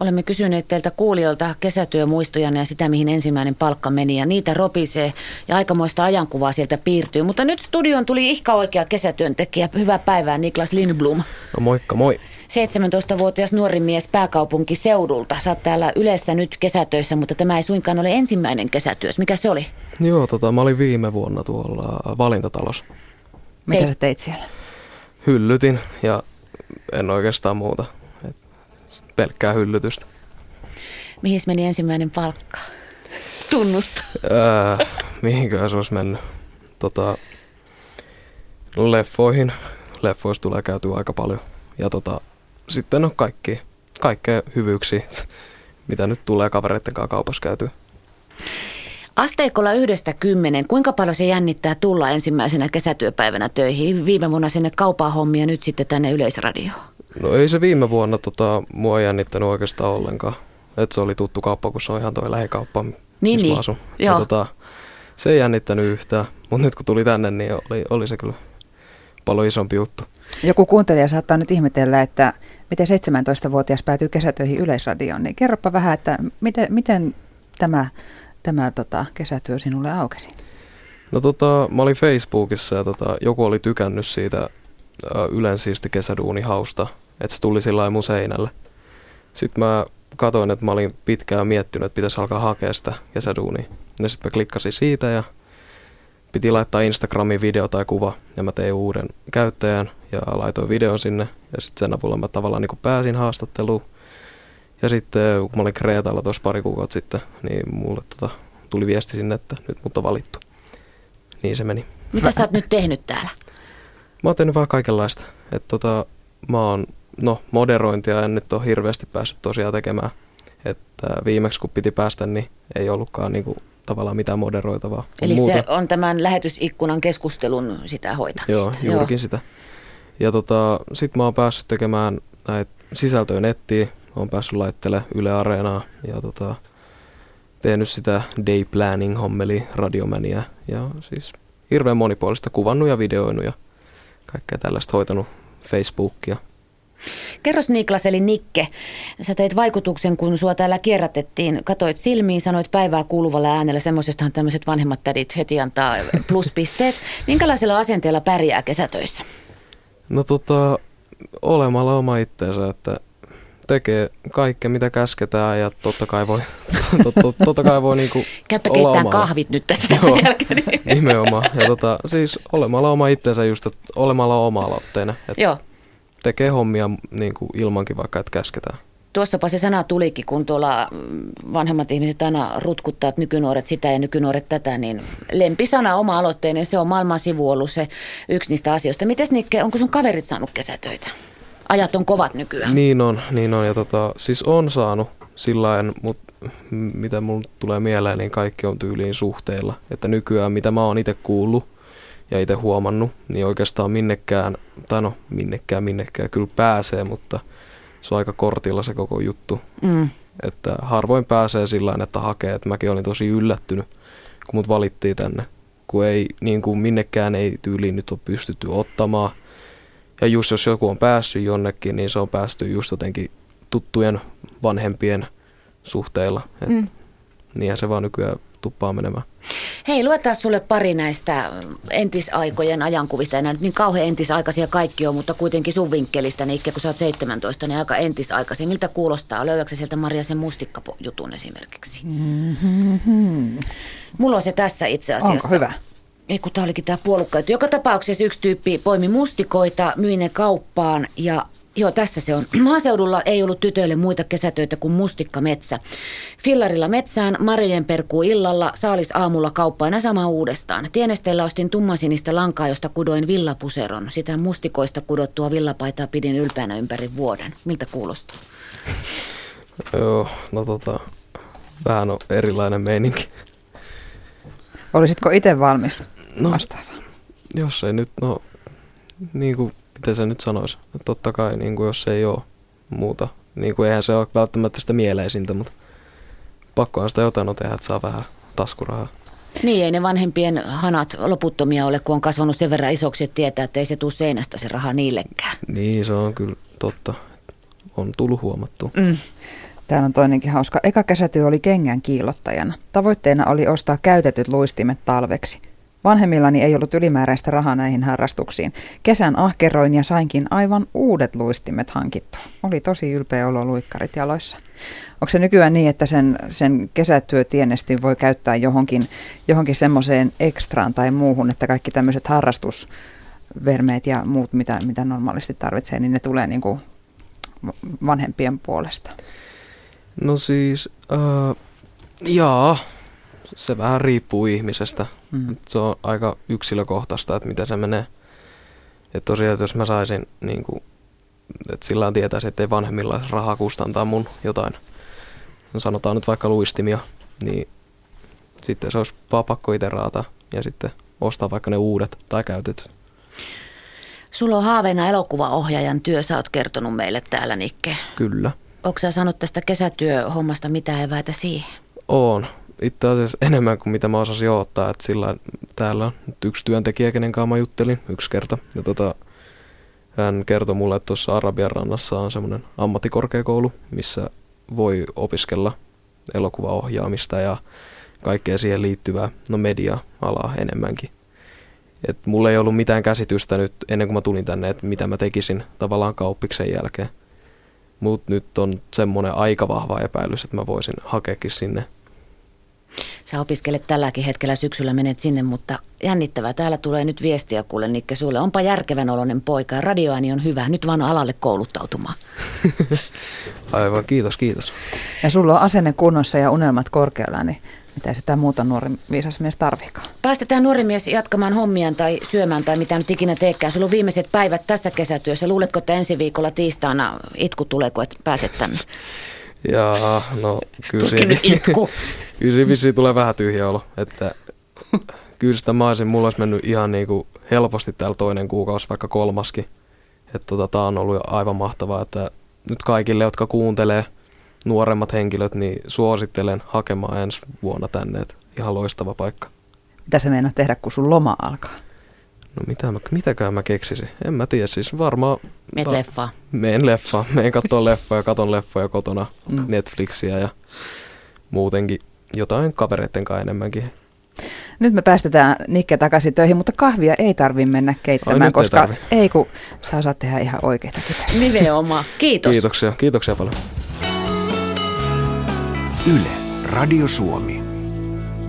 Olemme kysyneet teiltä kuulijoilta kesätyömuistoja ja sitä, mihin ensimmäinen palkka meni. Ja niitä ropisee ja aikamoista ajankuvaa sieltä piirtyy. Mutta nyt studion tuli ihka oikea kesätyöntekijä. Hyvää päivää, Niklas Lindblom. No moikka, moi. 17-vuotias nuori mies pääkaupunkiseudulta. Sä oot täällä yleensä nyt kesätöissä, mutta tämä ei suinkaan ole ensimmäinen kesätyös. Mikä se oli? Joo, tota, mä olin viime vuonna tuolla valintatalossa. Mitä sä teit siellä? Hyllytin ja en oikeastaan muuta. Pelkkää hyllytystä. Mihin meni ensimmäinen palkka? Tunnusta. Ää, mihinkään se olisi mennyt? Tota, leffoihin. Leffoista tulee käytyä aika paljon. Ja tota, sitten on kaikki, kaikkea hyvyyksiä, mitä nyt tulee kavereiden kanssa kaupassa käytyä. Asteikolla yhdestä kymmenen, kuinka paljon se jännittää tulla ensimmäisenä kesätyöpäivänä töihin? Viime vuonna sinne kaupaa hommia, nyt sitten tänne Yleisradioon. No ei se viime vuonna tota, mua jännittänyt oikeastaan ollenkaan. Et se oli tuttu kauppa, kun se on ihan toi lähikauppa, niin, missä niin. mä asun. Joo. Ja, tota, se ei jännittänyt yhtään, mutta nyt kun tuli tänne, niin oli, oli se kyllä paljon isompi juttu. Joku kuuntelija saattaa nyt ihmetellä, että miten 17-vuotias päätyy kesätöihin Yleisradioon, niin kerropa vähän, että miten, miten tämä, tämä tota, kesätyö sinulle aukesi? No tota, mä olin Facebookissa ja tota, joku oli tykännyt siitä äh, Ylen siisti kesäduunihausta, että se tuli sillä mun seinälle. Sitten mä katoin, että mä olin pitkään miettinyt, että pitäisi alkaa hakea sitä kesäduunia. Ja sitten mä klikkasin siitä ja piti laittaa Instagramiin video tai kuva ja mä tein uuden käyttäjän ja laitoin videon sinne ja sitten sen avulla mä tavallaan niin pääsin haastatteluun. Ja sitten kun mä olin Kreetalla tuossa pari kuukautta sitten, niin mulle tota, tuli viesti sinne, että nyt mut on valittu. Niin se meni. Mitä sä oot nyt tehnyt täällä? Mä oon tehnyt vähän kaikenlaista. Että tota, mä oon, no moderointia en nyt ole hirveästi päässyt tosiaan tekemään. Että viimeksi kun piti päästä, niin ei ollutkaan niinku tavallaan mitään moderoitavaa. Eli muuta. se on tämän lähetysikkunan keskustelun sitä hoitamista. Joo, juurikin Joo. sitä. Ja tota, sit mä oon päässyt tekemään näitä sisältöjä nettiin, oon päässyt laittelemaan Yle Areenaa ja tota, tehnyt sitä day planning hommeli, radiomäniä ja siis hirveän monipuolista kuvannut ja videoinut ja kaikkea tällaista hoitanut Facebookia Kerros Niklas eli Nikke, sä teit vaikutuksen, kun sua täällä kierrätettiin. Katoit silmiin, sanoit päivää kuuluvalla äänellä, semmoisestahan tämmöiset vanhemmat tädit heti antaa pluspisteet. Minkälaisella asenteella pärjää kesätöissä? No tota, olemalla oma itteensä, että tekee kaikkea, mitä käsketään ja totta kai voi, tot, tot, totta kai voi niinku Käypä olla omalla. kahvit nyt tässä Joo, jälkeen. Nimenomaan. Ja tota, siis olemalla oma itteensä just, että olemalla oma-aloitteena. Että Joo tekee hommia niin kuin ilmankin vaikka, että käsketään. Tuossapa se sana tulikin, kun tuolla vanhemmat ihmiset aina rutkuttaa, että nykynuoret sitä ja nykynuoret tätä, niin lempisana oma-aloitteinen, se on maailman sivu ollut se yksi niistä asioista. Miten Nikke, onko sun kaverit saanut kesätöitä? Ajat on kovat nykyään. Niin on, niin on. Ja tota, siis on saanut sillä mutta mitä mun tulee mieleen, niin kaikki on tyyliin suhteilla. Että nykyään, mitä mä oon itse kuullut, ja itse huomannut, niin oikeastaan minnekään, tai no minnekään, minnekään kyllä pääsee, mutta se on aika kortilla se koko juttu. Mm. Että harvoin pääsee sillä että hakee, että mäkin olin tosi yllättynyt, kun mut valittiin tänne. Kun ei, niin kuin minnekään ei tyyliin nyt ole pystytty ottamaan. Ja just jos joku on päässyt jonnekin, niin se on päästy just jotenkin tuttujen vanhempien suhteilla. Et mm. Niinhän se vaan nykyään tuppaa menemään. Hei, luetaan sulle pari näistä entisaikojen ajankuvista. Enää nyt niin kauhean entisaikaisia kaikki on, mutta kuitenkin sun vinkkelistä, niin kun sä oot 17, niin aika entisaikaisia. Miltä kuulostaa? Löydätkö sieltä Maria sen mustikkajutun esimerkiksi? Mm-hmm. Mulla on se tässä itse asiassa. Onko hyvä? Ei kun tää olikin tää puolukka. Joka tapauksessa yksi tyyppi poimi mustikoita, myi ne kauppaan ja Joo, tässä se on. Maaseudulla ei ollut tytöille muita kesätöitä kuin mustikkametsä. Fillarilla metsään, marjojen perkuu illalla, saalis aamulla kauppaan ja sama uudestaan. Tienesteellä ostin tummasinista lankaa, josta kudoin villapuseron. Sitä mustikoista kudottua villapaitaa pidin ylpeänä ympäri vuoden. Miltä kuulostaa? Joo, no tota, vähän on erilainen meininki. Olisitko itse valmis no, vastaavaan? Jos ei nyt, no niin kuin miten se nyt sanoisi, että totta kai niin kuin jos ei ole muuta, niin kuin eihän se ole välttämättä sitä mieleisintä, mutta pakkohan sitä jotain on tehdä, että saa vähän taskurahaa. Niin, ei ne vanhempien hanat loputtomia ole, kun on kasvanut sen verran isoksi, että tietää, että ei se tule seinästä se raha niillekään. Niin, se on kyllä totta. On tullut huomattu. Mm. Täällä on toinenkin hauska. Eka kesätyö oli kengän kiilottajana. Tavoitteena oli ostaa käytetyt luistimet talveksi. Vanhemmillani ei ollut ylimääräistä rahaa näihin harrastuksiin. Kesän ahkeroin ja sainkin aivan uudet luistimet hankittua. Oli tosi ylpeä olo luikkarit jaloissa. Onko se nykyään niin, että sen, sen kesätyötienesti voi käyttää johonkin, johonkin semmoiseen ekstraan tai muuhun, että kaikki tämmöiset harrastusvermeet ja muut, mitä, mitä normaalisti tarvitsee, niin ne tulee niin kuin vanhempien puolesta? No siis, äh, jaa, se vähän riippuu ihmisestä. Mm. Se on aika yksilökohtaista, että miten se menee. Ja tosiaan, että jos mä saisin, niin kuin, että sillä tietäisi, että ei vanhemmilla olisi rahaa kustantaa mun jotain, no sanotaan nyt vaikka luistimia, niin sitten se olisi vaan pakko itse raata ja sitten ostaa vaikka ne uudet tai käytetyt. Sulla on haaveena elokuvaohjaajan työ, sä oot kertonut meille täällä, Nikke. Kyllä. Onko sä saanut tästä kesätyöhommasta mitään eväitä siihen? On. Itse asiassa enemmän kuin mitä mä osasin ottaa. Että sillä täällä on yksi työntekijä, kenen kanssa mä juttelin yksi kerta. Ja tota, hän kertoi mulle, että tuossa Arabian rannassa on semmoinen ammattikorkeakoulu, missä voi opiskella elokuvaohjaamista ja kaikkea siihen liittyvää, no media-alaa enemmänkin. Et mulla ei ollut mitään käsitystä nyt ennen kuin mä tulin tänne, että mitä mä tekisin tavallaan kauppiksen jälkeen. Mutta nyt on semmoinen aika vahva epäilys, että mä voisin hakeakin sinne. Sä opiskelet tälläkin hetkellä syksyllä menet sinne, mutta jännittävää. Täällä tulee nyt viestiä kuule Nikke sulle. Onpa järkevän oloinen poika ja radioääni on hyvä. Nyt vaan alalle kouluttautumaan. Aivan, kiitos, kiitos. Ja sulla on asenne kunnossa ja unelmat korkealla, niin mitä sitä muuta nuori viisas mies tarvikaan. Päästetään nuori mies jatkamaan hommiaan tai syömään tai mitä nyt ikinä teekään. Sulla on viimeiset päivät tässä kesätyössä. Luuletko, että ensi viikolla tiistaina itku tulee, kun et pääse tänne? Jaa, no kyllä Tuskin nyt itku. kyllä vissiin tulee vähän tyhjä olo. Että kyllä sitä mä olisin, mulla olisi mennyt ihan niin kuin helposti täällä toinen kuukausi, vaikka kolmaskin. Että tota, tää on ollut aivan mahtavaa, että nyt kaikille, jotka kuuntelee – nuoremmat henkilöt, niin suosittelen hakemaan ensi vuonna tänne. Et ihan loistava paikka. Mitä se meinaa tehdä, kun sun loma alkaa? No mitä mä, mitäkään mä keksisin? En mä tiedä, siis varmaan... Meet leffaa. Meen leffaa. Meen katsoa leffoja, katon leffoja kotona, mm. Netflixiä ja muutenkin jotain kavereiden kanssa enemmänkin. Nyt me päästetään Nikke takaisin töihin, mutta kahvia ei tarvi mennä keittämään, Ai, koska ei, ei kun sä osaat tehdä ihan oikeita Nimenomaan. Kiitos. Kiitoksia. Kiitoksia paljon. Yle, Radio Suomi.